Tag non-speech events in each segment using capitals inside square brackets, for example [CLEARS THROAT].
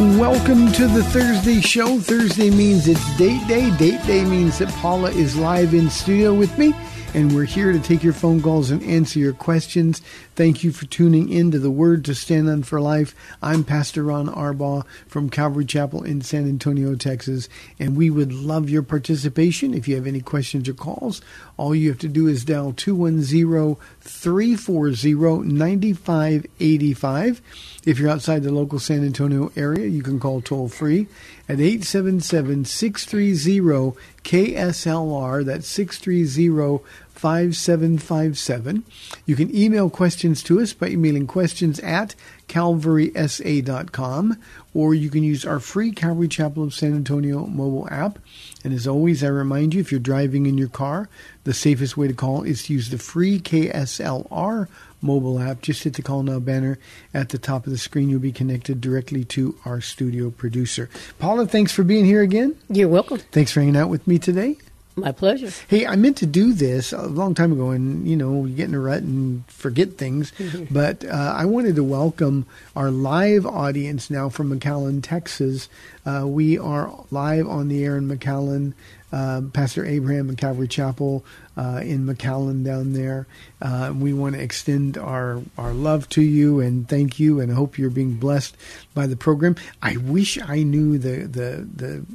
Welcome to the Thursday show. Thursday means it's date day. Date day means that Paula is live in studio with me, and we're here to take your phone calls and answer your questions. Thank you for tuning in to the Word to Stand on for Life. I'm Pastor Ron Arbaugh from Calvary Chapel in San Antonio, Texas, and we would love your participation. If you have any questions or calls, all you have to do is dial 210 340 9585. If you're outside the local San Antonio area, you can call toll free at 877 630 KSLR. That's 630 5757. You can email questions to us by emailing questions at calvarysa.com, or you can use our free Calvary Chapel of San Antonio mobile app. And as always, I remind you if you're driving in your car, the safest way to call is to use the free KSLR mobile app. Just hit the call now banner at the top of the screen. You'll be connected directly to our studio producer. Paula, thanks for being here again. You're welcome. Thanks for hanging out with me today. My pleasure. Hey, I meant to do this a long time ago, and you know, you get in a rut and forget things. [LAUGHS] but uh, I wanted to welcome our live audience now from McAllen, Texas. Uh, we are live on the air in McAllen. Uh, Pastor Abraham and Calvary Chapel uh, in McAllen down there. Uh, we want to extend our, our love to you and thank you, and hope you're being blessed by the program. I wish I knew the the the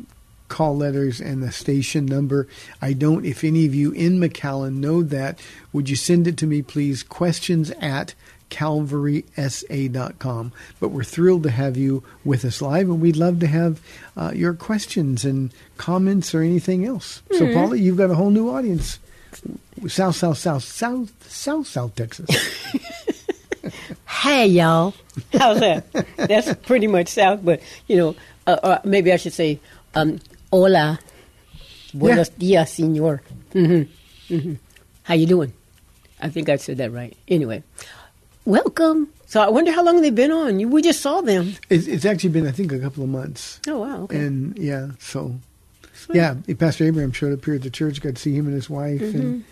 call letters and the station number. I don't. If any of you in McAllen know that, would you send it to me, please? Questions at calvarysa.com. But we're thrilled to have you with us live, and we'd love to have uh, your questions and comments or anything else. So, Paula, you've got a whole new audience. South, South, South, South, South, South Texas. [LAUGHS] Hey, y'all. How's that? That's pretty much South, but, you know, uh, uh, maybe I should say, um, hola. Buenos dias, senor. hmm hmm How you doing? I think I said that right. Anyway, welcome. So I wonder how long they've been on. You, we just saw them. It's, it's actually been, I think, a couple of months. Oh, wow. Okay. And yeah, so yeah, Pastor Abraham showed up here at the church. Got to see him and his wife, and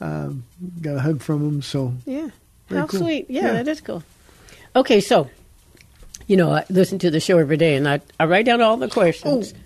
um, got a hug from him. So Yeah. How cool. sweet. Yeah, Yeah. that is cool. Okay, so, you know, I listen to the show every day and I, I write down all the questions. Oh,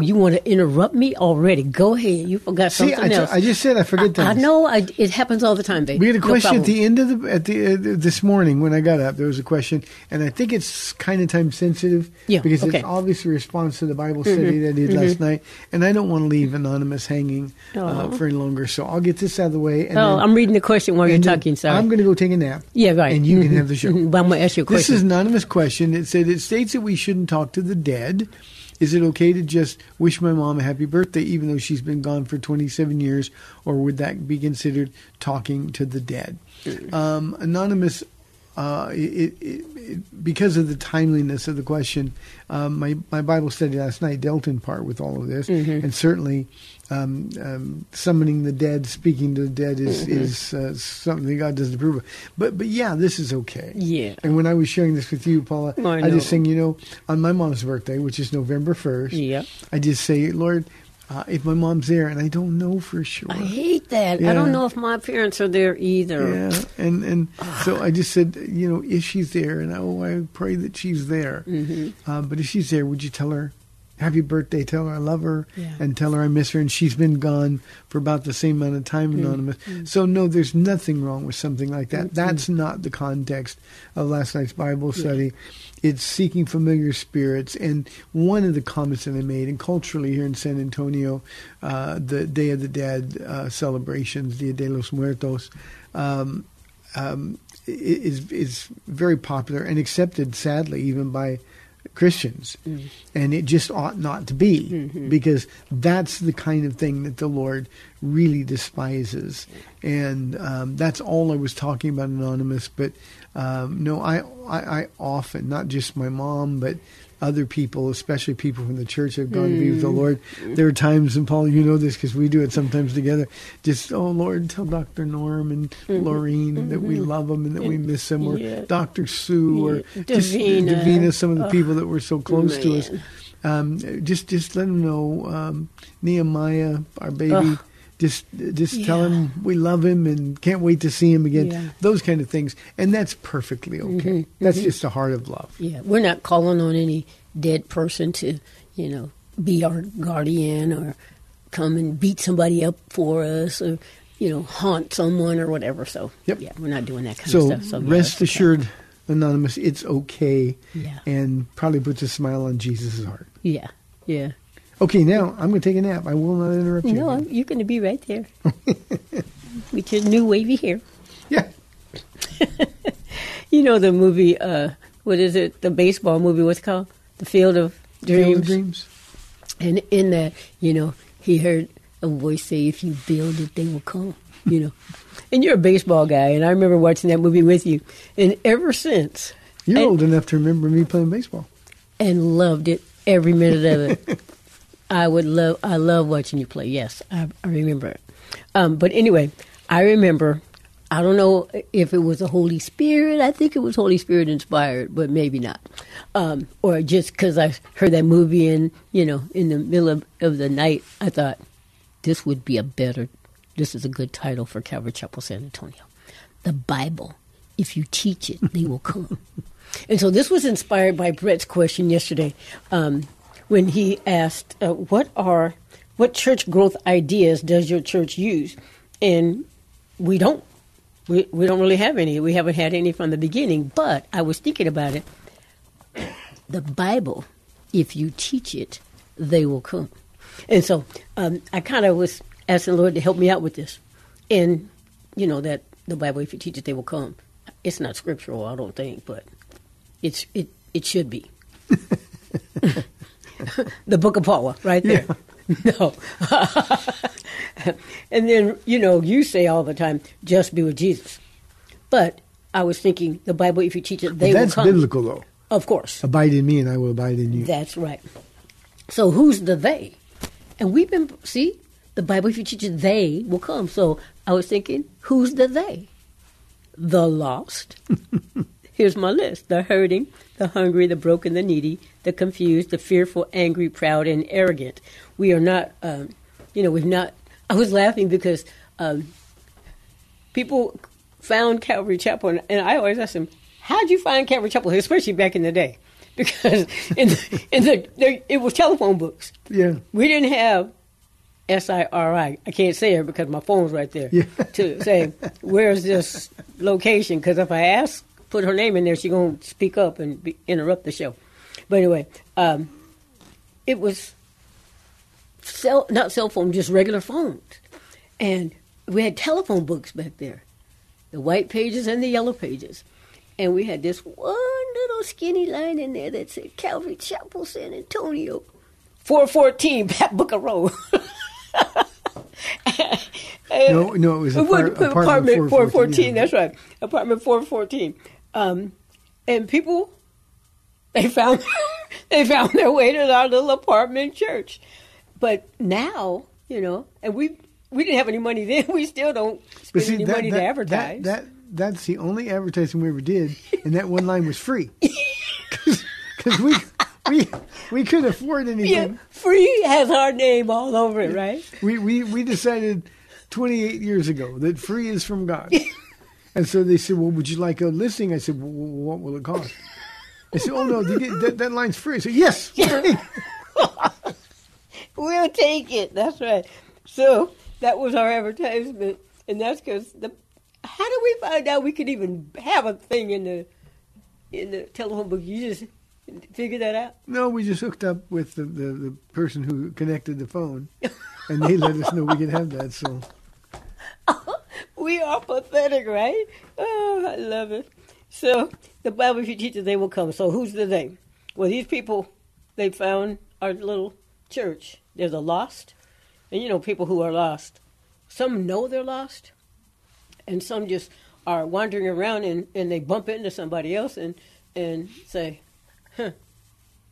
you want to interrupt me already? Go ahead. You forgot see, something I, else. I just said I forget I, I know. I, it happens all the time, baby. We had a No question at the end of the at the uh, this morning when I got up. There was a question, and I think it's kind of time sensitive Yeah, because okay. it's obviously a response to the Bible study that I did last night, and I don't want to leave anonymous hanging uh, Aw. for any longer. So I'll get this out of the way. And Oh, then- I'm reading the question while you're talking. Sorry. I'm going to go take a nap. yeah, right. And you can have the show. but I'm going to ask you a question. This is an anonymous question. It said it states that we shouldn't talk to the dead. Is it okay to just wish my mom a happy birthday even though she's been gone for 27 years, or would that be considered talking to the dead? Mm. Um, anonymous, uh, it, it, it, because of the timeliness of the question, um, my my Bible study last night dealt in part with all of this, Mm-hmm. and certainly. Um, um, summoning the dead, speaking to the dead is Mm-hmm. is uh, something God doesn't approve of. But but yeah, this is okay. Yeah. And when I was sharing this with you, Paula, I I, just saying, you know, on my mom's birthday, which is November first, Yeah. I just say, Lord, uh, if my mom's there, and I don't know for sure. I hate that. I don't know if my parents are there either. Yeah, and and so I just said, you know, if she's there, and oh, I pray that she's there. Mm-hmm. Uh, but if she's there, would you tell her, happy birthday? Tell her I love her, Yeah. and tell her I miss her. And she's been gone for about the same amount of time, Mm-hmm. anonymous. So no, there's nothing wrong with something like that. That's not the context of last night's Bible study. It's seeking familiar spirits, and one of the comments that I made, and culturally here in San Antonio, uh, the Day of the Dead uh, celebrations, Dia de los Muertos. Um, um, is is very popular and accepted, sadly, even by Christians, and it just ought not to be because that's the kind of thing that the Lord really despises, and um, that's all I was talking about, anonymous. But um, no, I, I I often not just my mom, but other people, especially people from the church, that have gone to be with the Lord. There are times, and Paul, you know this because we do it sometimes together. Just oh Lord, tell Doctor Norm and Laureen that we love them and that we miss them, or Yeah. Doctor Sue, or Yeah. just Davina. Davina, some of the people that were so close to us. Um, just just let them know um, Nehemiah, our baby. Ugh. Just just tell him we love him and can't wait to see him again. Yeah. Mm-hmm. Those kind of things, and that's perfectly okay. That's just a heart of love. Yeah, we're not calling on any dead person to, you know, be our guardian or come and beat somebody up for us or, you know, haunt someone or whatever. So, Yep. yeah, we're not doing that kind So, of stuff. So yeah, rest okay. assured, anonymous, it's okay, Yeah. and probably puts a smile on Jesus' heart. Yeah, yeah. Okay, now I'm going to take a nap. I will not interrupt you. No, you're going to be right there [LAUGHS] with your new wavy hair. Yeah. [LAUGHS] You know the movie, uh, what is it? The baseball movie, what's it called? The Field of Dreams. Field of Dreams. And in that, you know, he heard a voice say, "If you build it, they will come." You know, [LAUGHS] and you're a baseball guy, and I remember watching that movie with you, and ever since, You're and, old enough to remember me playing baseball. and loved it every minute of it. I would love, I love watching you play. Yes, I, I remember it. Um, but anyway, I remember. I don't know if it was the Holy Spirit. I think it was Holy Spirit inspired, but maybe not. Um, or just because I heard that movie and you know, in the middle of, of the night, I thought this would be a better. This is a good title for Calvary Chapel San Antonio. The Bible. If you teach it, they will come. [LAUGHS] and so this was inspired by Brett's question yesterday, um, when he asked, uh, "What are what church growth ideas does your church use?" And we don't. We, we don't really have any. We haven't had any from the beginning. But I was thinking about it. The Bible, if you teach it, they will come. And so um, I kind of was asking the Lord to help me out with this. And, you know, that the Bible, if you teach it, they will come. It's not scriptural, I don't think, but it's it, it should be. [LAUGHS] [LAUGHS] the book of Paul, right there. [LAUGHS] No. [LAUGHS] and then, you know, you say all the time, just be with Jesus. But I was thinking, the Bible, if you teach it, they That's will come. That's biblical, though. Of course. Abide in me, and I will abide in you. That's right. So who's the they? And we've been see the Bible. If you teach it, they will come. So I was thinking, who's the they? The lost. Here's my list: the hurting, the hungry, the broken, the needy, the confused, the fearful, angry, proud, and arrogant. We are not, um, you know, we've not. [LAUGHS] I was laughing because um, people found Calvary Chapel, and, and I always ask them, "How'd you find Calvary Chapel?" Especially back in the day, [LAUGHS] because in the, in the there, it was telephone books. Yeah. We didn't have S I R I. I can't say it because my phone's right there. Yeah. To say [LAUGHS] where's this location? Because if I ask, put her name in there, she's gonna speak up and be, interrupt the show. But anyway, um, it was cell not cell phone, just regular phones, and we had telephone books back there, the white pages and the yellow pages, and we had this one little skinny line in there that said Calvary Chapel, San Antonio, four fourteen, Pat Booker Road. [LAUGHS] No, no, it was It would- apart- apartment apartment 414. 414, yeah. That's right, apartment 414. Um, and people they found [LAUGHS] they found their way to our little apartment church. But now, you know, and we we didn't have any money then. [LAUGHS] We still don't spend any money to advertise. That, that that's the only advertising we ever did, and that one line was free. [LAUGHS] Because we we we couldn't afford yeah, anything. free has our name all over it, right? We we we decided 28 years ago that free is from God. And so they said, "Well, would you like a listing?" I said, well, "What will it cost?" I said, "Oh no, get, that, that line's free." I said, "Yes. [LAUGHS] We'll take it. That's right. So that was our advertisement, and that's because the. How did we find out we could even have a thing in the in the telephone book? You just figure that out. No, we just hooked up with the, the, the person who connected the phone, and they let us know we could have that. So We are pathetic, right? Oh, I love it. So the Bible if you teach teaches they will come. So who's the they? Well, these people they found our little church. There's a lost, and you know people who are lost. Some know they're lost, and some just are wandering around and, and they bump into somebody else and and say, "Huh,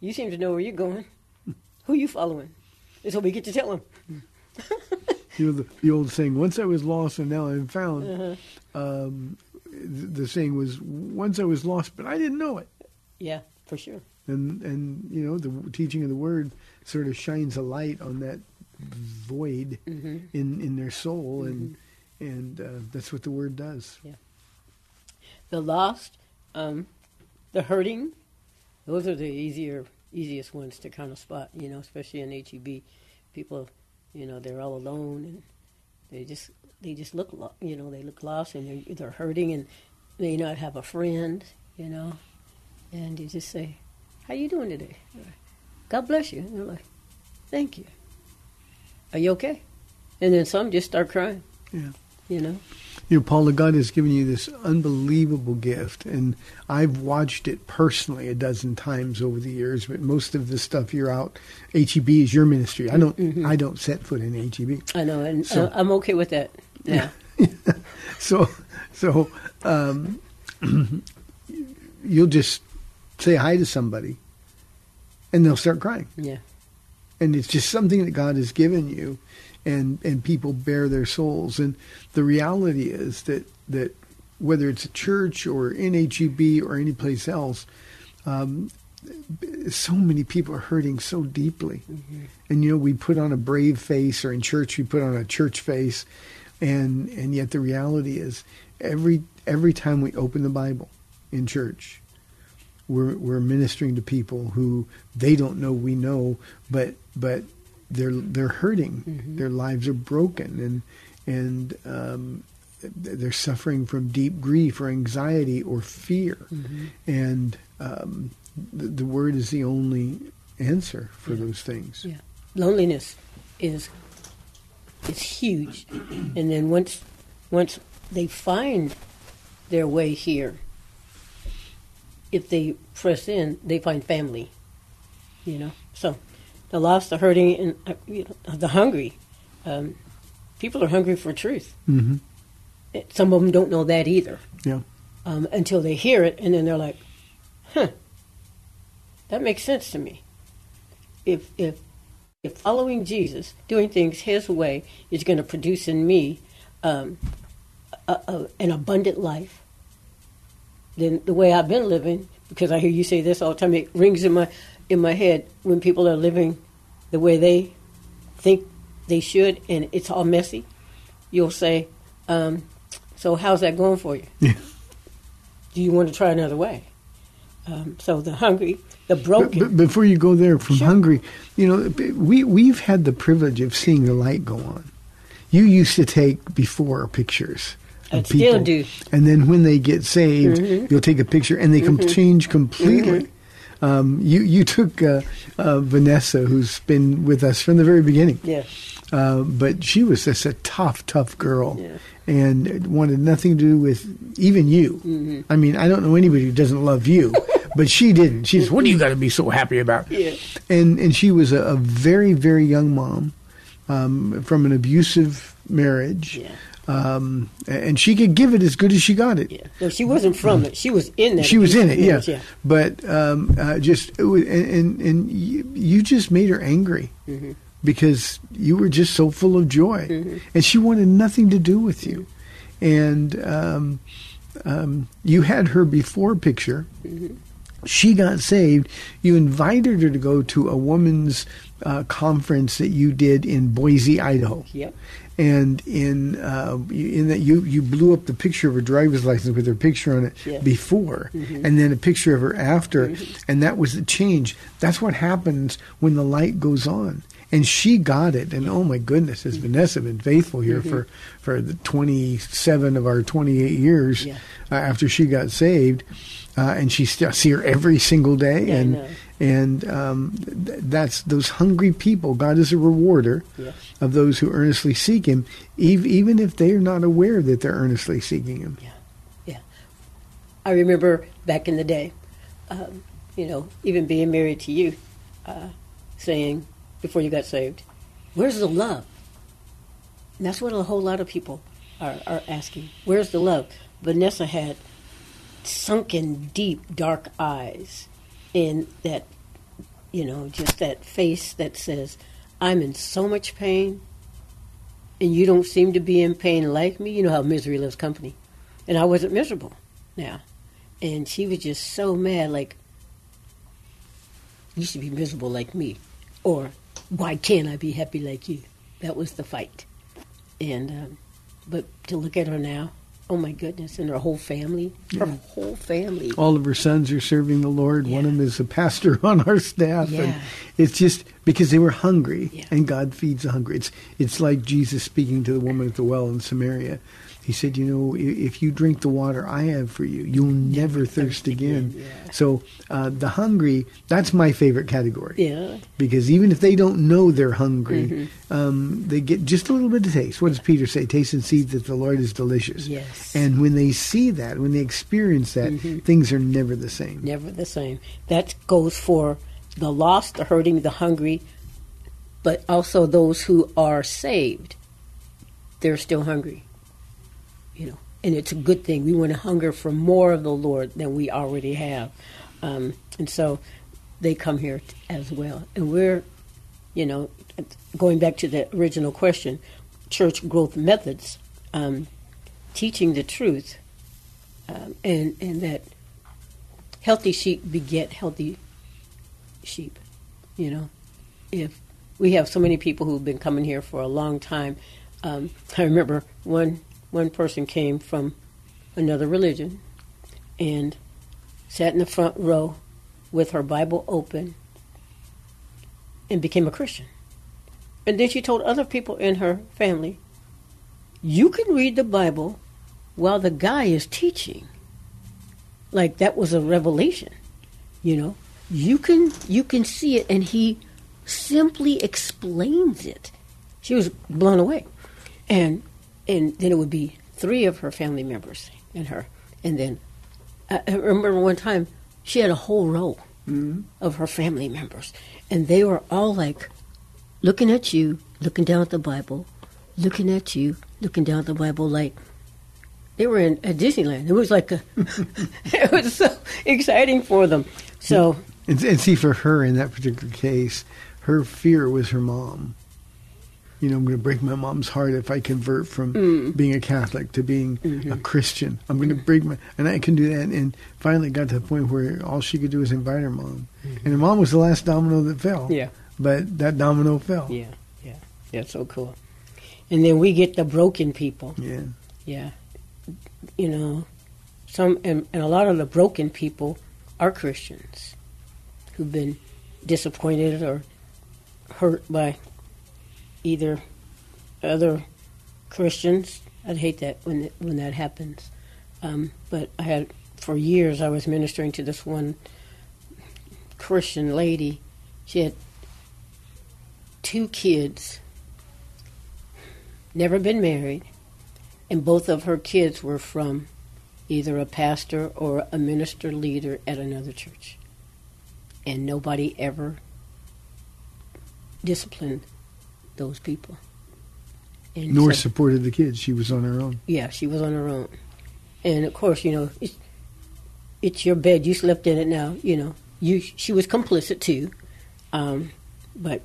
you seem to know where you're going. Who you following?" And so we get to tell them. [LAUGHS] you know the, the old saying, "Once I was lost, and now I'm found." Uh-huh. Um, the, the saying was, "Once I was lost, but I didn't know it." Yeah, for sure. And and you know the teaching of the word sort of shines a light on that void Mm-hmm. in in their soul, and and uh, that's what the word does. Yeah. The lost, um, the hurting. Those are the easier, easiest ones to kind of spot. You know, especially in HEB, people, you know, they're all alone and they just they just look, lo- you know, they look lost and they're, they're hurting and may not have a friend. You know, and you just say, "How you doing today?" God bless you. And they're like, "Thank you." Are you okay? And then some just start crying. Yeah. You know. You know, Paula, God has given you this unbelievable gift, and I've watched it personally a dozen times over the years. But most of the stuff you're out, HEB is your ministry. I don't, I don't set foot in HEB. I know, and So- uh, I'm okay with that. Yeah. [LAUGHS] So, so um, [CLEARS THROAT] you'll just say hi to somebody, and they'll start crying. Yeah. and it's just something that God has given you, and and people bear their souls. And the reality is that that whether it's a church or in HEB or any place else, um, so many people are hurting so deeply. And you know, we put on a brave face, or in church we put on a church face, and and yet the reality is every every time we open the Bible in church, we're we're ministering to people who they don't know we know, but but they're they're hurting. Their lives are broken, and and um, they're suffering from deep grief or anxiety or fear, and um, the, the word is the only answer for those things. Yeah. Loneliness is is huge. [CLEARS THROAT] and then once once they find their way here, if they press in, they find family. You know? So the lost, the hurting, and uh, you know, the hungry. Um, people are hungry for truth. hmm Some of them don't know that either Yeah. um, until they hear it, and then they're like, "Huh, that makes sense to me." If if if following Jesus, doing things His way, is going to produce in me um, a, a, an abundant life, then the way I've been living, because I hear you say this all the time, it rings in my in my head when people are living the way they think they should, and it's all messy. You'll say, um, "So how's that going for you?" Yeah. do you want to try another way? Um, so the hungry, the broken. but before you go there, from Sure. hungry, you know, we we've had the privilege of seeing the light go on. You used to take before pictures. Of I still people, do. And then when they get saved, you'll take a picture, and they can change completely. Um, you you took uh, uh, Vanessa, who's been with us from the very beginning. yeah, Uh, but she was just a tough, tough girl, Yeah. and wanted nothing to do with even you. Mm-hmm. I mean, I don't know anybody who doesn't love you, [LAUGHS] but she didn't. She's, what do you got to be so happy about? Yeah. And and she was a, a very, very young mom, um, from an abusive marriage. Yeah. Um, and she could give it as good as she got it. Yeah. No, she wasn't from it. She was in that. She was in it, yeah. yeah. But um, uh, just it was, and and, and you, just made her angry Mm-hmm. because you were just so full of joy, and she wanted nothing to do with you. And um, um, you had her before picture. Mm-hmm. She got saved. You invited her to go to a woman's uh, conference that you did in Boise, Idaho Yep. and in uh, in that you you blew up the picture of her driver's license with her picture on it before, and then a picture of her after, and that was the change. That's what happens when the light goes on. And she got it, and oh my goodness, has Vanessa been faithful here for for the twenty seven of our twenty eight years Yeah. uh, after she got saved, uh, and she still I see her every single day, Yeah, and and um, th- that's those hungry people. God is a rewarder Yeah. of those who earnestly seek Him, ev- even if they are not aware that they're earnestly seeking Him. Yeah, yeah. I remember back in the day, um, you know, even being married to you, uh, saying before you got saved, "Where's the love?" And that's what a whole lot of people are, are asking. Where's the love? Vanessa had sunken, deep, dark eyes, and that, you know, just that face that says, "I'm in so much pain." And you don't seem to be in pain like me. You know how misery loves company and I wasn't miserable now. And she was just so mad, like, you should be miserable like me. Or, why can't I be happy like you? That was the fight. And, um, but to look at her now, oh my goodness, and her whole family, her whole family. All of her sons are serving the Lord. One of them is a pastor [LAUGHS] on our staff, and Yeah. it's just because they were hungry, Yeah. and God feeds the hungry. It's it's like Jesus speaking to the woman at the well in Samaria. He said, "You know, if you drink the water I have for you, you'll never, thirst, again." again, yeah. So uh, the hungry—that's my favorite category. Yeah. because even if they don't know they're hungry, Mm-hmm. um, they get just a little bit of taste. What does Peter say? Taste and see that the Lord is delicious. Yes. And when they see that, when they experience that, Mm-hmm. things are never the same. Never the same. That goes for the lost, the hurting, the hungry, but also those who are saved. They're still hungry. You know, and it's a good thing. We want to hunger for more of the Lord than we already have. Um, and so they come here as well. And we're, you know, going back to the original question, church growth methods, um, teaching the truth, um, and, and that healthy sheep beget healthy sheep. You know, if we have so many people who've been coming here for a long time, um, [LAUGHS] I remember one one person came from another religion and sat in the front row with her Bible open and became a Christian. And then she told other people in her family, "You can read the Bible while the guy is teaching." like that was a revelation you know you can you can see it and he simply explains it. She was blown away. And and then it would be three of her family members and her. And then i, remember one time she had a whole row mm-hmm. of her family members. And they were all like looking at you looking down at the bible looking at you looking down at the bible like they were in at Disneyland. It was like a, [LAUGHS] it was so exciting for them. So And, and see, for her in that particular case, her fear was her mom. You know, I'm going to break my mom's heart if I convert from Mm. being a Catholic to being a Mm-hmm. Christian. I'm going to break my, and I can do that. And finally, got to the point where all she could do was invite her mom, and her mom was the last domino that fell. Mm-hmm. yeah, but that domino fell. yeah, yeah, yeah. So cool. And then we get the broken people. Yeah. Yeah, you know, some and, and a lot of the broken people are Christians who've been disappointed or hurt by either other Christians. I'd hate that when when that happens. Um, but I had for years I was ministering to this one Christian lady. She had two kids, never been married, and both of her kids were from either a pastor or a minister leader at another church. And nobody ever disciplined those people. And Nor so- supported the kids. She was on her own. yeah, she was on her own. And of course, you know, it's, it's your bed. You slept in it now. You know, you she was complicit too. Um, but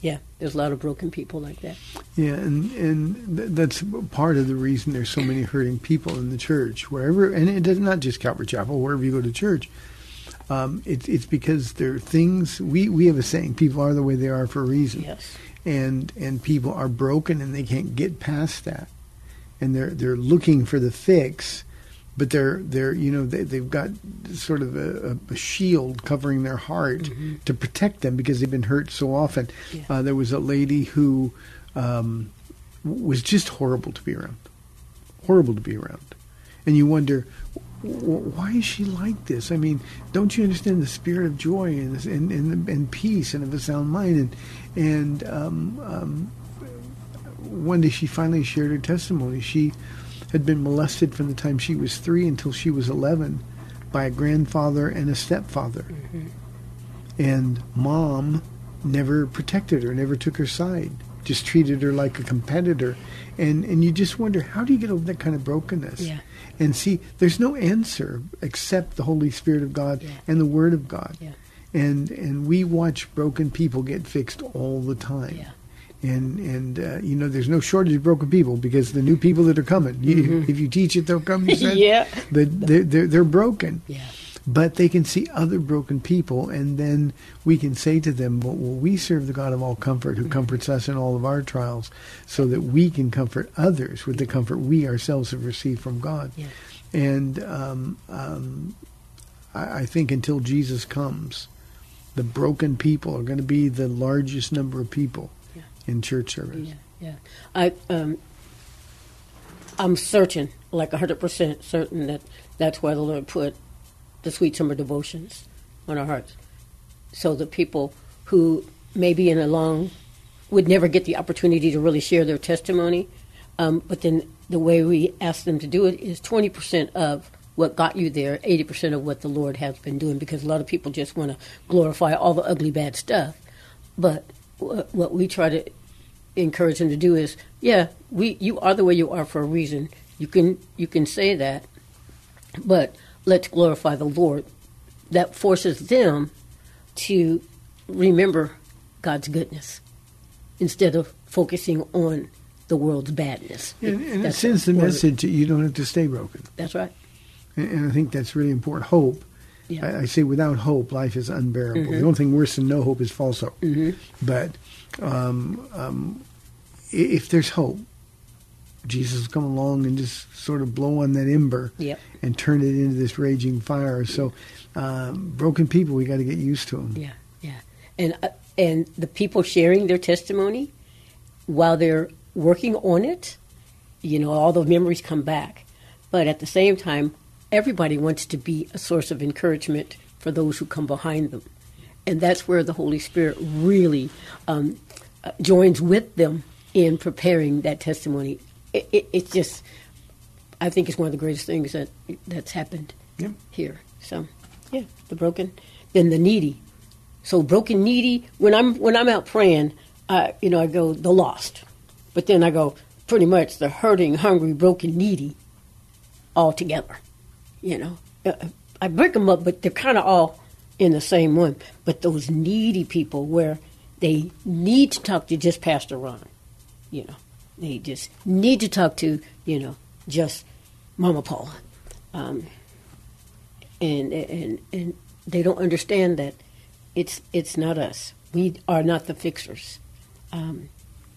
yeah, there's a lot of broken people like that. Yeah, and and th- that's part of the reason there's so many hurting people in the church, wherever, and it does not just Calvary Chapel, wherever you go to church. Um, it's it's because there are things we we have a saying: people are the way they are for a reason, Yes. and and people are broken and they can't get past that, and they're they're looking for the fix, but they're they're you know they they've got sort of a, a, shield covering their heart to protect them because they've been hurt so often. Yeah. Uh, there was a lady who um, was just horrible to be around, horrible to be around, and you wonder why is she like this? I mean, don't you understand the spirit of joy and this- and and, and peace and of a sound mind and and um, um, one day she finally shared her testimony. She had been molested from the time she was three until she was eleven by a grandfather and a stepfather, and mom never protected her, never took her side, just treated her like a competitor, and and you just wonder how do you get over that kind of brokenness? Yeah. And see, there's no answer except the Holy Spirit of God Yeah. and the Word of God. Yeah. And and we watch broken people get fixed all the time. Yeah. And and uh, you know, there's no shortage of broken people because the new people that are coming, you, if you teach it, they'll come. You said, Mm-hmm. [LAUGHS] Yeah. But they're, they're they're broken Yeah. But they can see other broken people, and then we can say to them, well, well, we serve the God of all comfort who comforts us in all of our trials, so that we can comfort others with the comfort we ourselves have received from God. Yeah. And um, um, I, I think until Jesus comes, the broken people are going to be the largest number of people Yeah. in church service. Yeah, yeah. I um, I'm certain, like hundred percent certain that that's why the Lord put the sweet summer devotions on our hearts, so that people who maybe in a long would never get the opportunity to really share their testimony, um, but then the way we ask them to do it is twenty percent of what got you there, eighty percent of what the Lord has been doing, because a lot of people just want to glorify all the ugly bad stuff, but what we try to encourage them to do is, yeah, we you are the way you are for a reason. You can you can say that, but let's glorify the Lord. That forces them to remember God's goodness instead of focusing on the world's badness. And, and it sends the message that you don't have to stay broken. That's right. And, and I think that's really important. Hope. Yeah. I, I say without hope, life is unbearable. The only thing worse than no hope is false hope. But um, um, if there's hope, Jesus will come along and just sort of blow on that ember Yep. And turn it into this raging fire. So um, broken people, we got to get used to them. Yeah, yeah, and uh, and the people sharing their testimony while they're working on it, you know, all the memories come back. But at the same time, everybody wants to be a source of encouragement for those who come behind them, and that's where the Holy Spirit really um, uh, joins with them in preparing that testimony. It, it, it's just, I think, it's one of the greatest things that that's happened Yep. here. So, yeah, the broken, then the needy. So broken, needy. When I'm when I'm out praying, I you know I go the lost, but then I go pretty much the hurting, hungry, broken, needy, all together. You know, Uh, I break them up, but they're kind of all in the same one. But those needy people where they need to talk to just Pastor Ron, you know, they just need to talk to you know just Mama Paula. Um, and and and they don't understand that it's it's not us. We are not the fixers, um,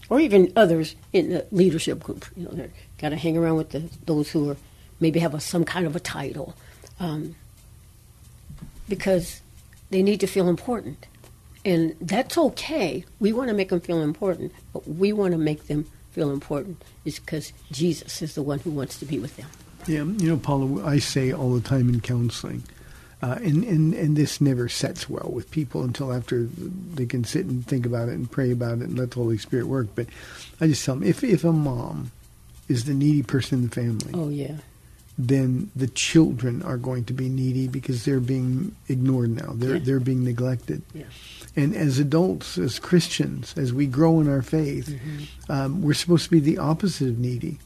or even others in the leadership group. You know, they got to hang around with the, those who are maybe have a, some kind of a title, um, because they need to feel important, and that's okay. We want to make them feel important, but we want to make them feel important is because Jesus is the one who wants to be with them. Yeah, you know, Paula, I say all the time in counseling, uh, and, and, and this never sets well with people until after they can sit and think about it and pray about it and let the Holy Spirit work. But I just tell them if, if a mom is the needy person in the family, Oh yeah, then the children are going to be needy because they're being ignored now. They're Yeah. they're being neglected. Yeah. And as adults, as Christians, as we grow in our faith, um, we're supposed to be the opposite of needy.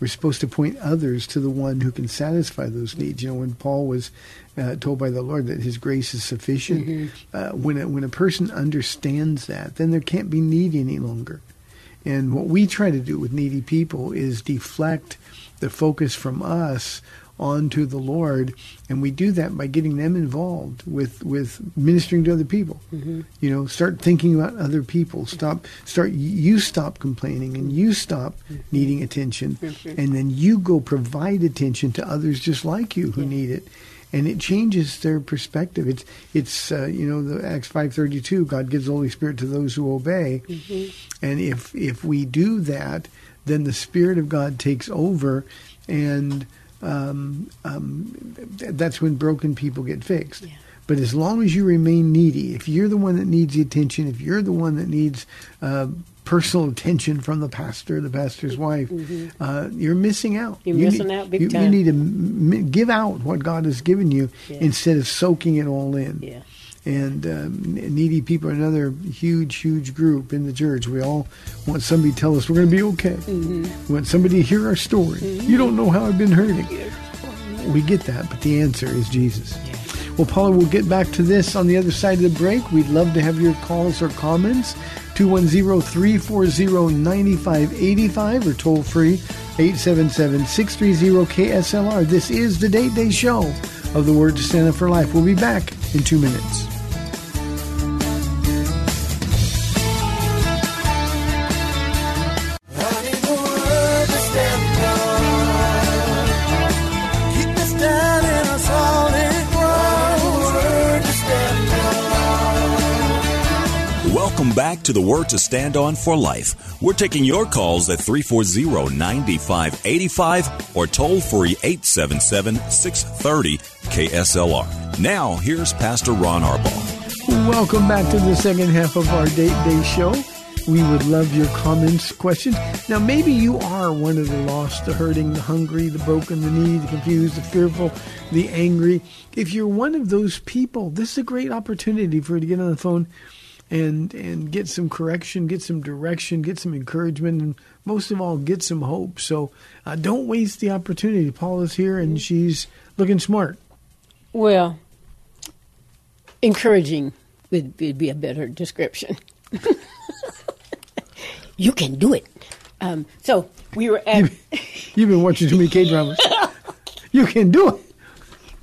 We're supposed to point others to the one who can satisfy those needs. You know, when Paul was uh, told by the Lord that His grace is sufficient, uh, when a, when a person understands that, then there can't be need any longer. And what we try to do with needy people is deflect the focus from us onto the Lord, and we do that by getting them involved with with ministering to other people. Mm-hmm. You know, start thinking about other people. Stop, start. You stop complaining, and you stop mm-hmm. needing attention, mm-hmm. and then you go provide attention to others just like you who need it. And it changes their perspective. It's it's uh, you know the Acts five thirty two. God gives the Holy Spirit to those who obey, and if if we do that, then the Spirit of God takes over, and um, um, th- that's when broken people get fixed. Yeah. But as long as you remain needy, if you're the one that needs the attention, if you're the one that needs uh, personal attention from the pastor, the pastor's wife, uh, you're missing out. Mm-hmm. You're You missing need- out big you, time. You need to m- give out what God has given you Yeah. instead of soaking it all in. Yeah. And um, needy people are another huge, huge group in the church. We all want somebody to tell us we're going to be okay. Mm-hmm. We want somebody to hear our story. You don't know how I've been hurting. We get that, but the answer is Jesus. Well, Paula, we'll get back to this on the other side of the break. We'd love to have your calls or comments. 210-340-9585 or toll free 877-630-KSLR. This is the Date Day Show of the Word to Stand Up for Life. We'll be back in two minutes. Welcome back to the Word to Stand On for Life. We're taking your calls at 340 9585 or toll free 877 630 KSLR. Now, here's Pastor Ron Arbaugh. Welcome back to the second half of our Date Day Show. We would love your comments, questions. Now, maybe you are one of the lost, the hurting, the hungry, the broken, the needy, the confused, the fearful, the angry. If you're one of those people, this is a great opportunity for you to get on the phone and and get some correction, get some direction, get some encouragement, and most of all, get some hope. So uh, don't waste the opportunity. Paula's here and she's looking smart. Well, encouraging would be, be a better description. [LAUGHS] you can do it. Um, so we were at. You've been watching too many K dramas. [LAUGHS] you can do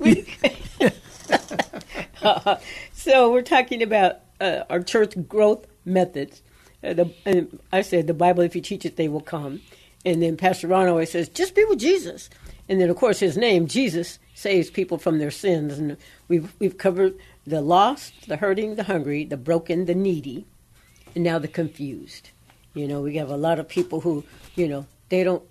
it. [LAUGHS] so we're talking about uh, our church growth methods. Uh, the, and I said the Bible, if you teach it, they will come. And then Pastor Ron always says, just be with Jesus. And then, of course, his name, Jesus, saves people from their sins. And we've we've covered the lost, the hurting, the hungry, the broken, the needy, and now the confused. You know, we have a lot of people who, you know, they don't,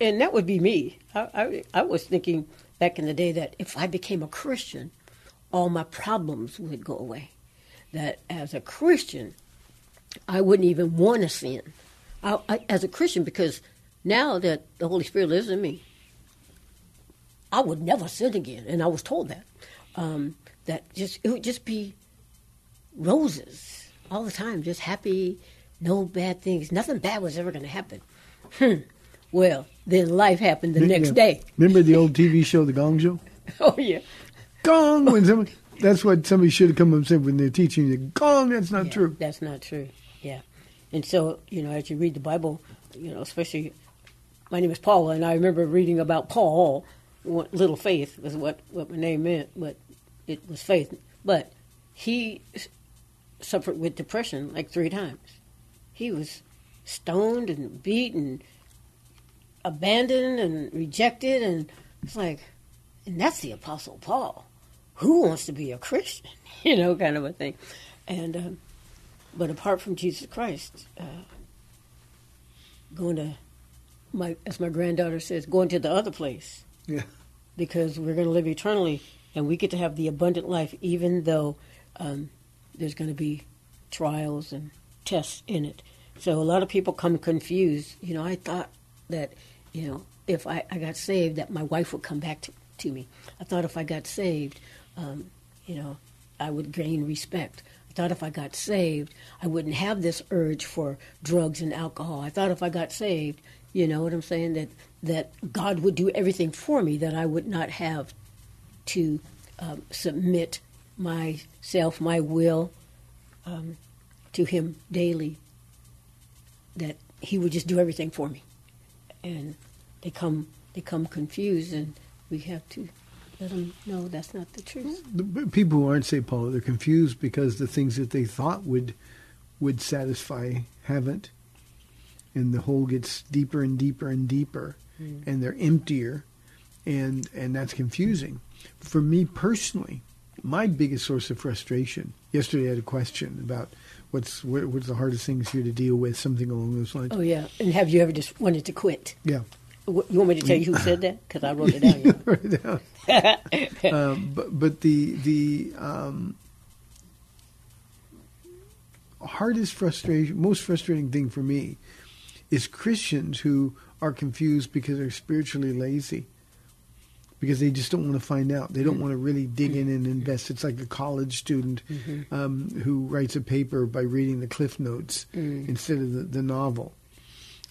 and that would be me. I, I, I was thinking back in the day that if I became a Christian, all my problems would go away. That as a Christian, I wouldn't even want to sin. I, I, as a Christian, because now that the Holy Spirit lives in me, I would never sin again, and I was told that. Um, that just it would just be roses all the time, just happy, no bad things, nothing bad was ever going to happen. Hmm. Well, then life happened the next day. Remember the old TV [LAUGHS] show, The Gong Show? Oh yeah, Gong! When somebody, that's what somebody should have come up and said when they're teaching you. Gong! That's not Yeah, true. That's not true. Yeah, and so you know, as you read the Bible, you know, especially my name is Paula, and I remember reading about Paul. What, little faith was what what my name meant, but it was faith. But he suffered with depression like three times. He was stoned and beaten, abandoned and rejected, and it's like, and that's the Apostle Paul. Who wants to be a Christian? [LAUGHS] You know, kind of a thing. And um, but apart from Jesus Christ, uh, going to my as my granddaughter says, going to the other place Yeah. because we're going to live eternally and we get to have the abundant life, even though um, there's going to be trials and tests in it. So a lot of people come confused. You know, I thought that you know, if I, I got saved, that my wife would come back to, to me. I thought if I got saved, um, you know, I would gain respect. I thought if I got saved, I wouldn't have this urge for drugs and alcohol. I thought if I got saved, you know what I'm saying, that, that God would do everything for me, that I would not have to um, submit myself, my will, um, to Him daily. That He would just do everything for me, and they come they come confused, and we have to let them know that's not the truth. The people who aren't St. Paula, they're confused because the things that they thought would would satisfy haven't, and the hole gets deeper and deeper and deeper, hmm. and they're emptier, and and that's confusing. For me personally, my biggest source of frustration. Yesterday, I had a question about what's what, what's the hardest things here to deal with, something along those lines. Oh yeah, and have you ever just wanted to quit? Yeah. You want me to tell you who said that? Because I wrote it [LAUGHS] down. you know. Write it down. [LAUGHS] um, but but the the um, hardest frustration, most frustrating thing for me, is Christians who are confused because they're spiritually lazy. Because they just don't want to find out. They don't want to really dig in and invest. It's like a college student um, who writes a paper by reading the cliff notes instead of the, the novel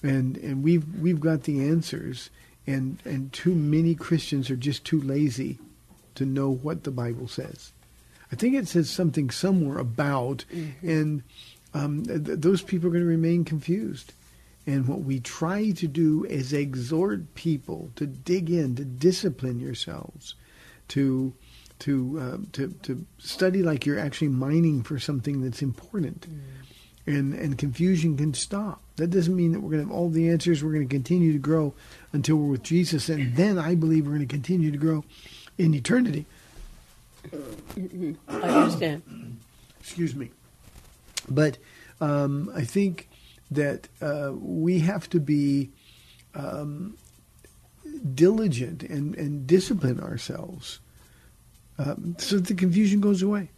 and and we've we've got the answers and and too many Christians are just too lazy to know what the Bible says. I think it says something somewhere about and um, th- those people are going to remain confused. And what we try to do is exhort people to dig in, to discipline yourselves, to to uh, to to study like you're actually mining for something that's important and and confusion can stop. That doesn't mean that we're going to have all the answers. We're going to continue to grow until we're with Jesus, and then I believe we're going to continue to grow in eternity. I understand. [CLEARS THROAT] Excuse me, but um, I think that uh, we have to be um, diligent and and discipline ourselves um, so that the confusion goes away.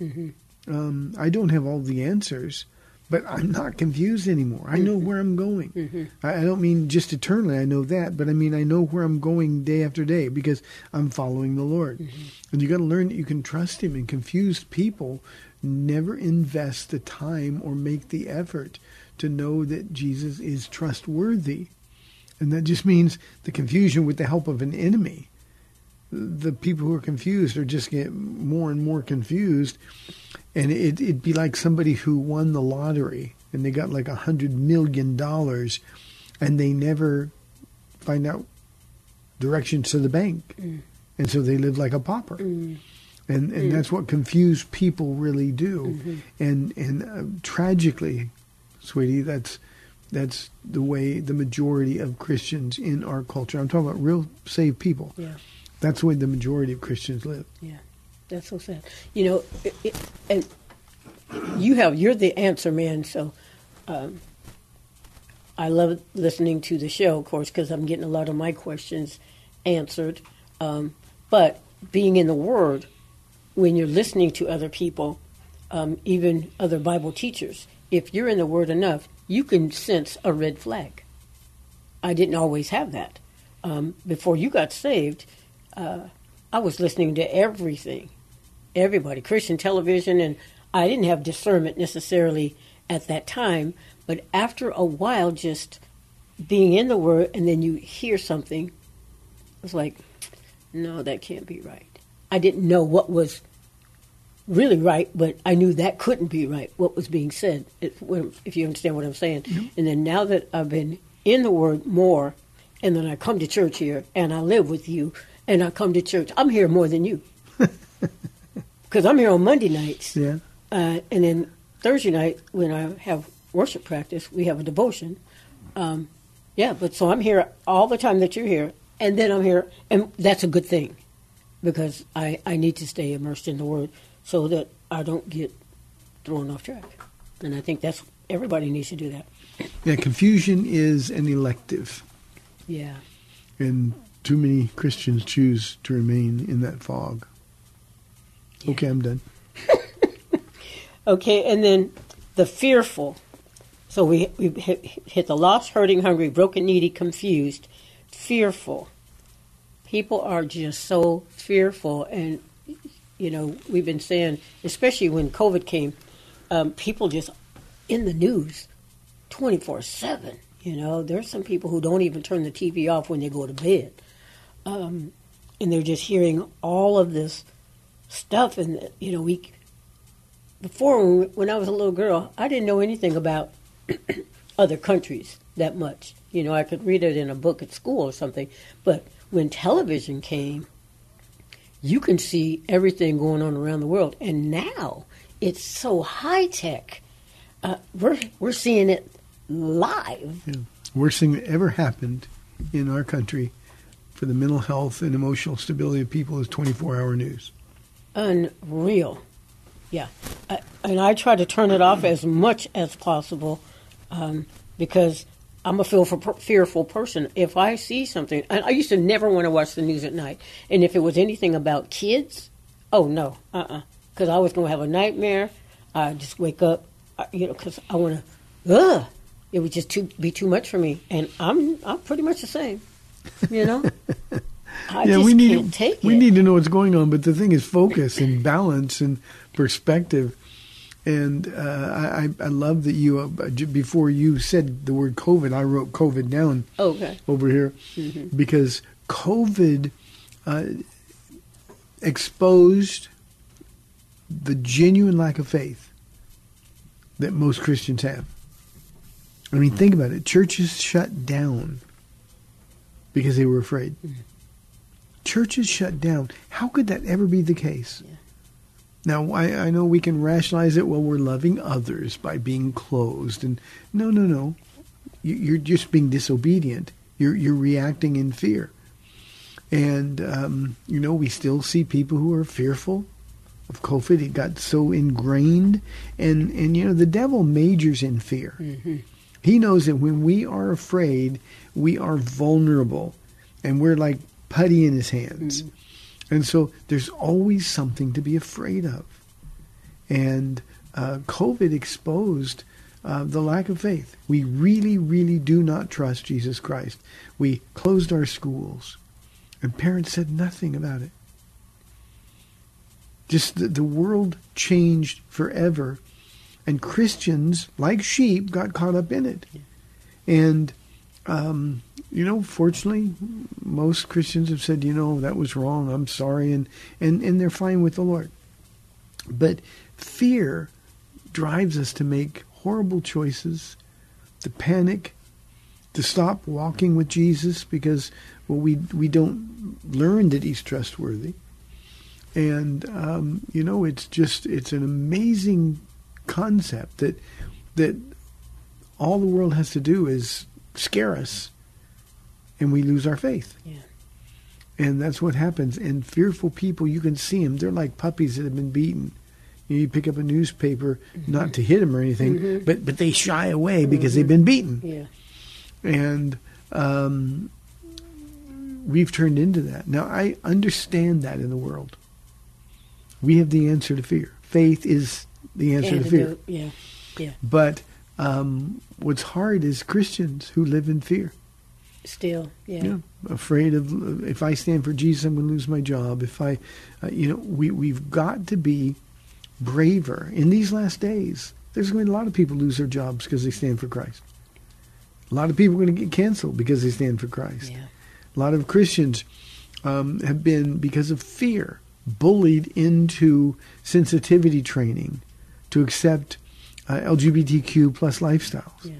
Um, I don't have all the answers, but I'm not confused anymore. I know mm-hmm. where I'm going. Mm-hmm. I, I don't mean just eternally. I know that, but I mean I know where I'm going day after day because I'm following the Lord. Mm-hmm. And you got to learn that you can trust Him. And confused people never invest the time or make the effort to know that Jesus is trustworthy. And that just means the confusion with the help of an enemy the people who are confused are just get more and more confused, and it, it'd be like somebody who won the lottery and they got like a hundred million dollars, and they never find out directions to the bank, mm. and so they live like a pauper. Mm. And and mm. that's what confused people really do, mm-hmm. and and uh, tragically, sweetie, that's that's the way the majority of Christians in our culture. I'm talking about real saved people. Yeah. That's the way the majority of Christians live. Yeah, that's so sad. You know, it, it, and you have you're the answer man. So um, I love listening to the show, of course, because I'm getting a lot of my questions answered. Um, but being in the Word, when you're listening to other people, um, even other Bible teachers, if you're in the Word enough, you can sense a red flag. I didn't always have that. Um, before you got saved, uh, I was listening to everything, everybody, Christian television, and I didn't have discernment necessarily at that time. But after a while, just being in the Word, and then you hear something, it's like, no, that can't be right. I didn't know what was really right, but I knew that couldn't be right. What was being said, if, if you understand what I'm saying. And then now that I've been in the Word more, and then I come to church here, and I live with you, and I come to church, I'm here more than you, [LAUGHS] because I'm here on Monday nights. Yeah. Uh, and then Thursday night, when I have worship practice, we have a devotion. Um, yeah, but so I'm here all the time that you're here, and then I'm here, and that's a good thing because I, I need to stay immersed in the Word so that I don't get thrown off track. And I think that's everybody needs to do that. Yeah, confusion is an elective, Yeah. and too many Christians choose to remain in that fog. Okay, I'm done. [LAUGHS] Okay, and then the fearful. So we we hit, hit the lost, hurting, hungry, broken, needy, confused, fearful. People are just so fearful, and you know we've been saying, especially when COVID came, um, people just in the news, twenty four seven. You know, there's some people who don't even turn the TV off when they go to bed, um, and they're just hearing all of this stuff. And you know, we before when, I was a little girl, I didn't know anything about [CLEARS THROAT] other countries that much. You know, I could read it in a book at school or something. But when television came, you can see everything going on around the world. And now it's so high tech. Uh, we're we're seeing it live. Yeah. Worst thing that ever happened in our country for the mental health and emotional stability of people is 24 hour news. Unreal. Yeah. I, and I try to turn it off as much as possible um, because I'm a fearful, person. If I see something, and I used to never want to watch the news at night. And if it was anything about kids, oh no, uh uh Because I was going to have a nightmare. I just wake up, uh, you know, because I want to, ugh. It would just too, be too much for me. And I'm, I'm pretty much the same, you know? [LAUGHS] I yeah, just we need can't take we it. need to know what's going on, but the thing is focus and balance and perspective. And uh, I, I love that you uh, before you said the word COVID, I wrote COVID down Okay. over here because COVID uh, exposed the genuine lack of faith that most Christians have. I mean, think about it. Churches shut down because they were afraid. Churches shut down. How could that ever be the case? Now, I, I know we can rationalize it. Well, we're loving others by being closed, and no, no, no. You, you're just being disobedient. You're you're reacting in fear, and um, you know we still see people who are fearful of COVID. It got so ingrained, and and you know the devil majors in fear. He knows that when we are afraid, we are vulnerable, and we're like putty in his hands. And so there's always something to be afraid of. And uh, COVID exposed uh, the lack of faith. We really, really do not trust Jesus Christ. We closed our schools, and parents said nothing about it. Just the, the world changed forever, and Christians, like sheep, got caught up in it. And um, you know, fortunately, most Christians have said, you know, that was wrong. I'm sorry, and and and they're fine with the Lord. But fear drives us to make horrible choices, to panic, to stop walking with Jesus because well, we we don't learn that He's trustworthy, and um, you know, it's just it's an amazing concept that that all the world has to do is scare us and we lose our faith. Yeah. And that's what happens. And fearful people, you can see them. They're like puppies that have been beaten. You, know, you pick up a newspaper, mm-hmm. not to hit them or anything, mm-hmm. but but they shy away mm-hmm. because they've been beaten. Yeah. And um, we've turned into that. Now I understand that in the world. We have the answer to fear. Faith is the answer to fear. Yeah. Yeah. But um, what's hard is Christians who live in fear. Still. Yeah. Yeah, afraid of if I stand for Jesus, I'm going to lose my job. If I, uh, you know, we we've got to be braver in these last days. There's going to be a lot of people lose their jobs because they stand for Christ. A lot of people are going to get canceled because they stand for Christ. Yeah. A lot of Christians um, have been because of fear bullied into sensitivity training to accept uh, LGBTQ plus lifestyles Yeah.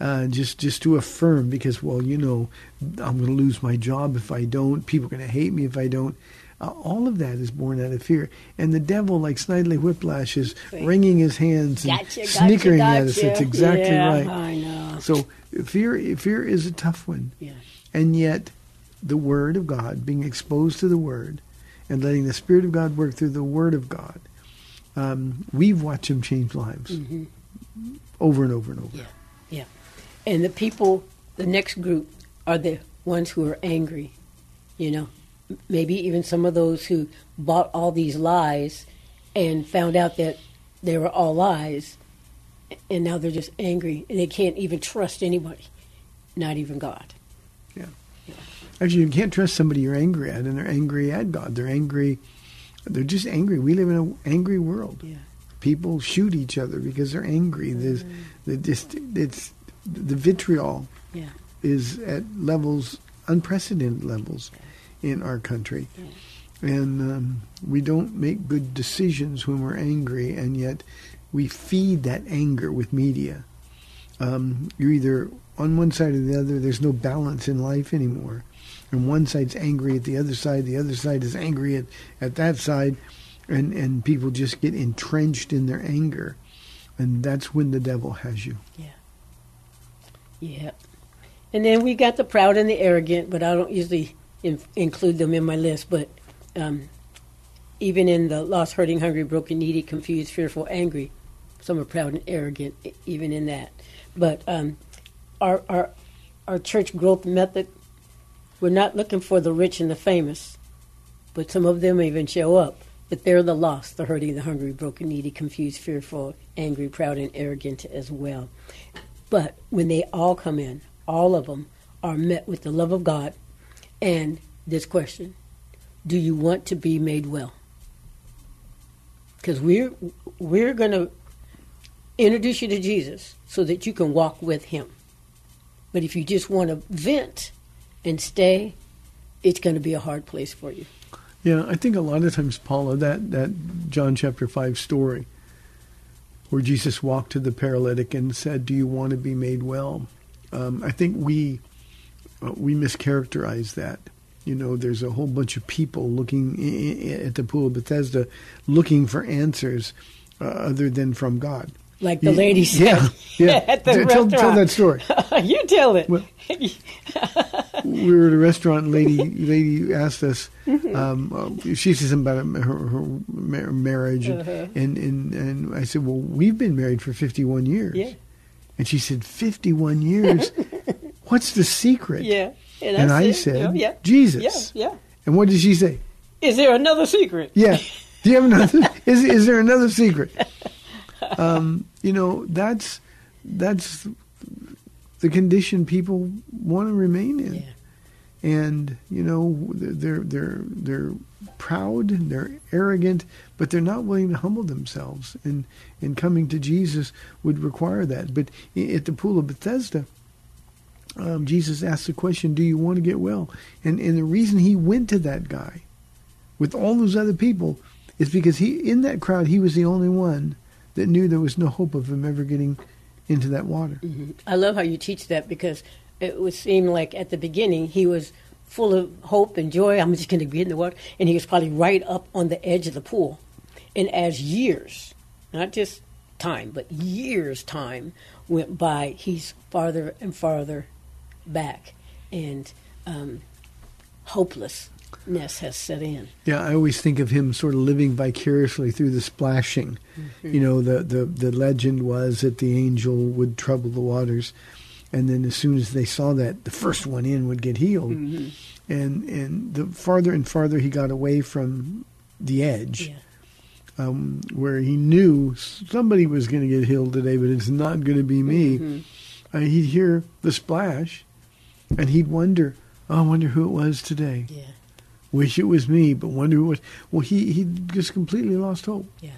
uh, just just to affirm because well you know I'm going to lose my job if I don't people are going to hate me if I don't uh, all of that is born out of fear and the devil like Snidely Whiplash is Right. wringing his hands and Gotcha, gotcha, snickering at us gotcha. that's exactly Yeah, right I know. so fear fear is a tough one Yeah. and yet the word of God being exposed to the word and letting the spirit of God work through the word of God um, we've watched him change lives over and over and over Yeah. Yeah. And the people, the next group are the ones who are angry, you know. Maybe even some of those who bought all these lies and found out that they were all lies and now they're just angry and they can't even trust anybody, not even God. Yeah. Actually, you can't trust somebody you're angry at, and they're angry at God. They're angry. They're just angry. We live in an angry world. Yeah. People shoot each other because they're angry. There's, the just it's the vitriol Yeah. is at levels unprecedented levels in our country, and um, we don't make good decisions when we're angry, and yet we feed that anger with media. Um, you're either on one side or the other. There's no balance in life anymore, and one side's angry at the other side. The other side is angry at, at that side, and and people just get entrenched in their anger, and that's when the devil has you. Yeah. Yeah. And then we got the proud and the arrogant, but I don't usually in, include them in my list. But um, even in the lost, hurting, hungry, broken, needy, confused, fearful, angry, some are proud and arrogant, even in that. But um, our, our, our church growth method, we're not looking for the rich and the famous, but some of them even show up. But they're the lost, the hurting, the hungry, broken, needy, confused, fearful, angry, proud, and arrogant as well. But when they all come in, all of them are met with the love of God and this question Do you want to be made well? Because we're, we're going to introduce you to Jesus so that you can walk with Him. But if you just want to vent and stay, it's going to be a hard place for you. Yeah, I think a lot of times, Paula, that, that John chapter 5 story where Jesus walked to the paralytic and said, Do you want to be made well? Um, I think we, uh, we mischaracterize that. You know, there's a whole bunch of people looking i- i- at the pool of Bethesda looking for answers uh, other than from God. Like the lady said yeah, yeah. [LAUGHS] at the tell, tell that story. [LAUGHS] you tell it. Well- [LAUGHS] we were at a restaurant. and Lady, lady asked us. Mm-hmm. Um, uh, she said something about her, her marriage, and, Uh-huh. and and and I said, "Well, we've been married for fifty-one years." Yeah. And she said, 51 years? What's the secret?" Yeah. And I it. said, yeah, yeah. Jesus. Yeah, yeah. And what did she say? Is there another secret? Yeah. Do you have another? is is there another secret? Um, you know, that's that's the condition people want to remain in. Yeah. and you know they're they're they're proud, they're arrogant, but they're not willing to humble themselves. And and coming to Jesus would require that. But at the pool of Bethesda, um, Jesus asked the question, "Do you want to get well?" And and the reason he went to that guy, with all those other people, is because he in that crowd he was the only one that knew there was no hope of him ever getting into that water. I love how you teach that because it would seem like at the beginning he was full of hope and joy. I'm just going to get in the water, and he was probably right up on the edge of the pool. And as years, not just time, but years time went by, he's farther and farther back, and um, hopelessness has set in. Yeah, I always think of him sort of living vicariously through the splashing. You know, the, the, the legend was that the angel would trouble the waters, and then as soon as they saw that, the first one in would get healed. And and the farther and farther he got away from the edge, Yeah. um, where he knew somebody was going to get healed today, but it's not going to be me. Uh, he'd hear the splash, and he'd wonder, "Oh, I wonder who it was today." Yeah. Wish it was me, but wonder who was. Well, he, he just completely lost hope. Yeah.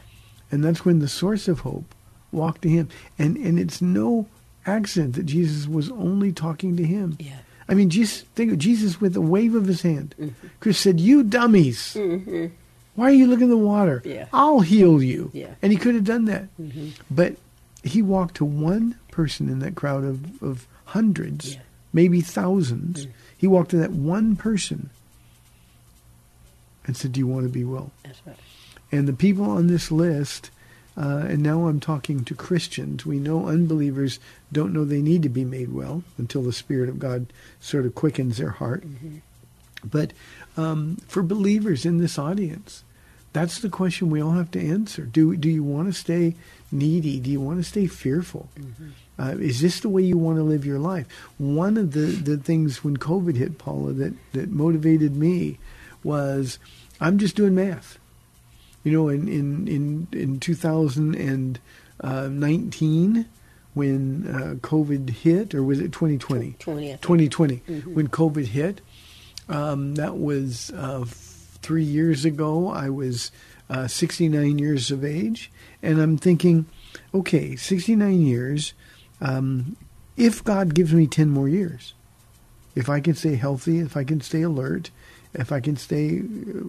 And that's when the source of hope walked to him. And, and it's no accident that Jesus was only talking to him. Yeah. I mean, just think of Jesus with a wave of his hand. Mm-hmm. Chris said, You dummies. Mm-hmm. Why are you looking in the water? Yeah. I'll heal you. Yeah. And he could have done that. Mm-hmm. But he walked to one person in that crowd of, of hundreds, Yeah. maybe thousands. Mm. He walked to that one person and said, Do you want to be well? That's right. And the people on this list, uh, and now I'm talking to Christians, we know unbelievers don't know they need to be made well until the Spirit of God sort of quickens their heart. But um, for believers in this audience, that's the question we all have to answer. Do, do you want to stay needy? Do you want to stay fearful? Uh, is this the way you want to live your life? One of the, the things when COVID hit, Paula, that, that motivated me was I'm just doing math. You know, in in in in 2019, when uh, COVID hit, or was it 2020? 20, I think. 2020, when COVID hit, Um, that was uh, three years ago. I was uh, 69 years of age, and I'm thinking, okay, 69 years. Um, if God gives me 10 more years, if I can stay healthy, if I can stay alert, if I can stay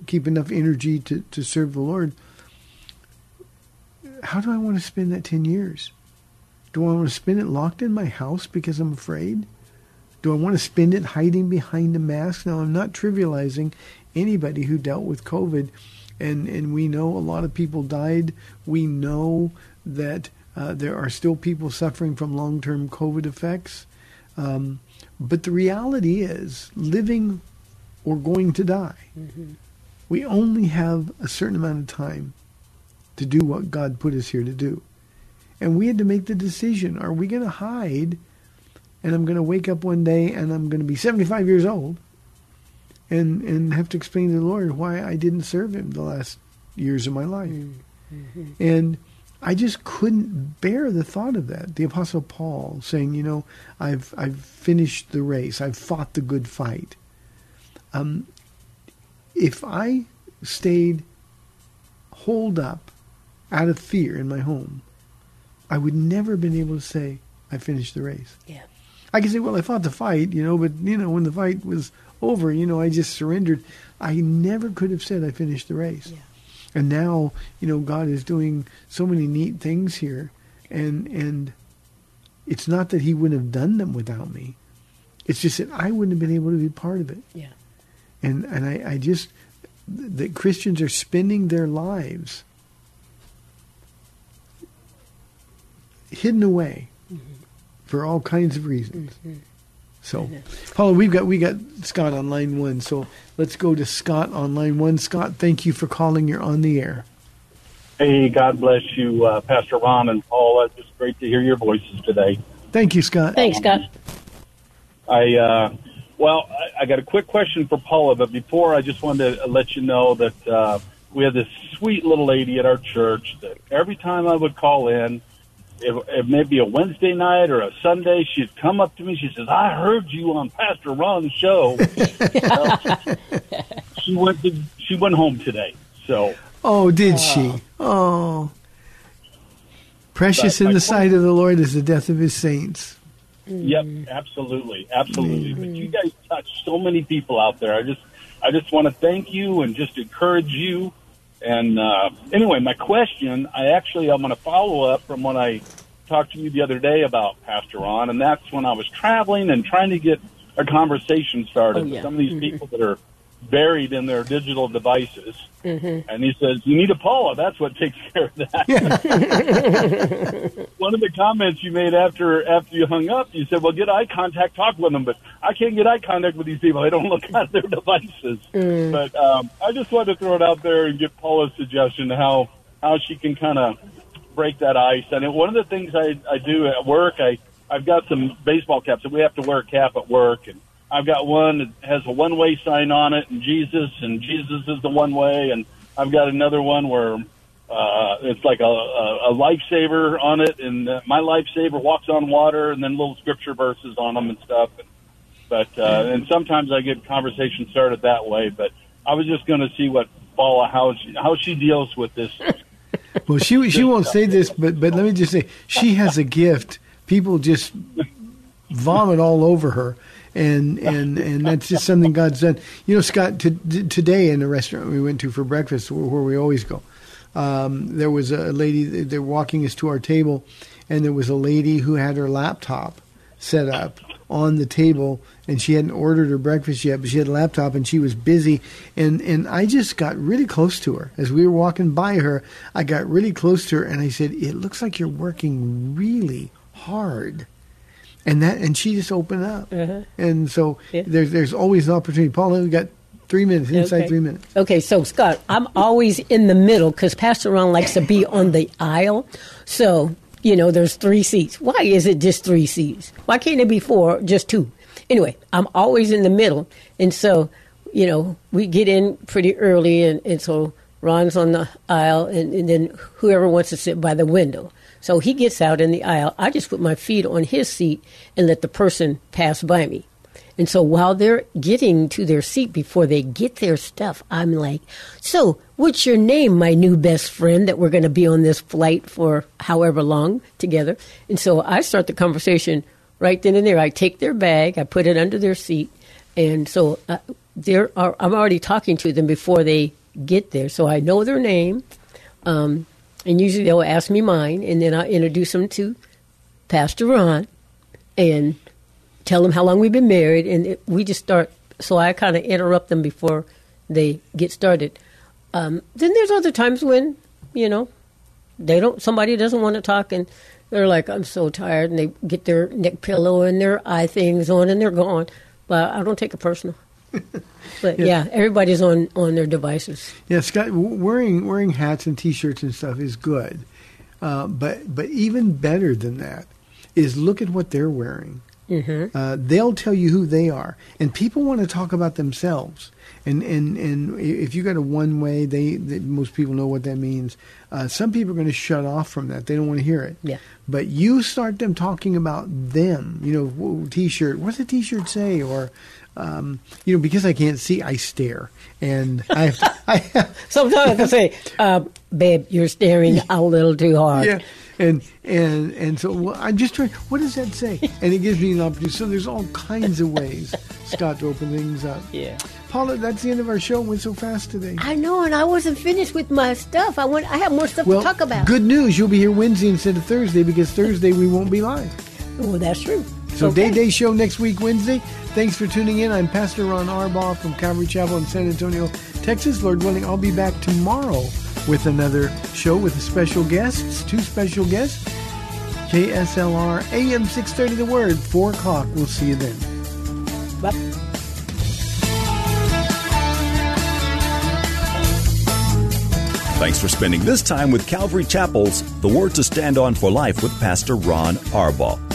keep enough energy to, to serve the Lord, how do I want to spend that 10 years? Do I want to spend it locked in my house because I'm afraid? Do I want to spend it hiding behind a mask? Now, I'm not trivializing anybody who dealt with COVID, and, and we know a lot of people died. We know that uh, there are still people suffering from long term COVID effects. Um, but the reality is, living or going to die, mm-hmm. we only have a certain amount of time to do what God put us here to do. And we had to make the decision are we going to hide and I'm going to wake up one day and I'm going to be 75 years old and, and have to explain to the Lord why I didn't serve Him the last years of my life? Mm-hmm. And I just couldn't bear the thought of that. The Apostle Paul saying, you know, I've, I've finished the race, I've fought the good fight. Um, if I stayed holed up out of fear in my home, I would never have been able to say, I finished the race. Yeah. I can say, well, I fought the fight, you know, but, you know, when the fight was over, you know, I just surrendered. I never could have said I finished the race. Yeah. And now, you know, God is doing so many neat things here. And, and it's not that he wouldn't have done them without me. It's just that I wouldn't have been able to be part of it. Yeah. And, and I, I just, that Christians are spending their lives hidden away for all kinds of reasons. So, [LAUGHS] Paula, we've got we got Scott on line one. So let's go to Scott on line one. Scott, thank you for calling. You're on the air. Hey, God bless you, uh, Pastor Ron and Paula. It's great to hear your voices today. Thank you, Scott. Thanks, Scott. I, uh, well, I, I got a quick question for Paula, but before I just wanted to let you know that uh, we have this sweet little lady at our church that every time I would call in, it, it may be a Wednesday night or a Sunday, she'd come up to me. She says, "I heard you on Pastor Ron's show." Well, [LAUGHS] she went to, she went home today, so Oh, did she? Oh, precious in the point- sight of the Lord is the death of His saints. Mm. Yep, absolutely, absolutely. But mm. you guys touch so many people out there. I just, I just want to thank you and just encourage you. And uh, anyway, my question, I actually I'm going to follow up from when I talked to you the other day about Pastor Ron, and that's when I was traveling and trying to get a conversation started Oh, with yeah. some of these mm-hmm. people that are buried in their digital devices. Mm-hmm. And he says, "You need a Paula. That's what takes [LAUGHS] care of that." [LAUGHS] One of the comments you made after after you hung up, you said, "Well, get eye contact, talk with them." But I can't get eye contact with these people. They don't look [LAUGHS] at their devices. But um, I just wanted to throw it out there and get Paula's suggestion to how how she can kind of break that ice. And one of the things I I do at work, I I've got some baseball caps, and we have to wear a cap at work, and I've got one that has a one way sign on it, and Jesus, and Jesus is the one way, and I've got another one where uh, it's like a, a, a lifesaver on it, and uh, my lifesaver walks on water, and then little scripture verses on them and stuff. But uh, and sometimes I get conversation started that way. But I was just going to see what Paula how she, how she deals with this. [LAUGHS] Well, she she won't say this, but but let me just say she has a gift. People just vomit all over her, and and and that's just something God's done. You know, Scott, t- t- today in the restaurant we went to for breakfast, where, where we always go, um, there was a lady. They're walking us to our table, and there was a lady who had her laptop set up on the table and she hadn't ordered her breakfast yet but she had a laptop and she was busy and and I just got really close to her as we were walking by her I got really close to her and I said it looks like you're working really hard and that and she just opened up uh-huh. and so Yeah. there's there's always an opportunity Paula we got 3 minutes inside Okay. 3 minutes Okay, so Scott, I'm always in the middle because Pastor Ron likes to be on the aisle. So, you know, there's three seats. Why is it just three seats? Why can't it be four, just two? Anyway, I'm always in the middle. And so, you know, we get in pretty early, and, and so Ron's on the aisle, and, and then whoever wants to sit by the window. So he gets out in the aisle. I just put my feet on his seat and let the person pass by me. And so while they're getting to their seat before they get their stuff, I'm like, So, what's your name, my new best friend that we're going to be on this flight for however long together? And so I start the conversation right then and there. I take their bag, I put it under their seat. And so uh, they're, are, I'm already talking to them before they get there. So I know their name. Um, and usually they'll ask me mine, and then I introduce them to Pastor Ron and tell them how long we've been married, and it, we just start. So I kind of interrupt them before they get started. Um, then there's other times when you know they don't. Somebody doesn't want to talk, and they're like, "I'm so tired," and they get their neck pillow and their eye things on, and they're gone. But I don't take it personal. [LAUGHS] but yeah. yeah. everybody's on on their devices. Yeah, Scott, wearing wearing hats and T-shirts and stuff is good, uh, but but even better than that is look at what they're wearing. Mm-hmm. Uh, they'll tell you who they are, and people want to talk about themselves. And and and if you got a one way, they, they, most people know what that means. Uh, some people are going to shut off from that; they don't want to hear it. Yeah. But you start them talking about them. You know, t-shirt. What's the t-shirt say? Or um, you know, because I can't see, I stare, and I have. To, I [LAUGHS] have, Sometimes I say, uh, "Babe, you're staring a little too hard." Yeah, and and and so well, I'm just trying. What does that say? And it gives me an opportunity. So there's all kinds of ways, Scott, to open things up. Yeah. Paula, that's the end of our show. It went so fast today. I know, and I wasn't finished with my stuff. I want. I have more stuff well, to talk about. Good news. You'll be here Wednesday instead of Thursday because Thursday we won't be live. Well, that's true. So okay. Day Day Show next week Wednesday. Thanks for tuning in. I'm Pastor Ron Arbaugh from Calvary Chapel in San Antonio, Texas. Lord willing, I'll be back tomorrow with another show with special guests, two special guests. KSLR AM 630 The Word, 4 o'clock. We'll see you then. Bye. Thanks for spending this time with Calvary Chapel's The Word to Stand On for Life with Pastor Ron Arbaugh.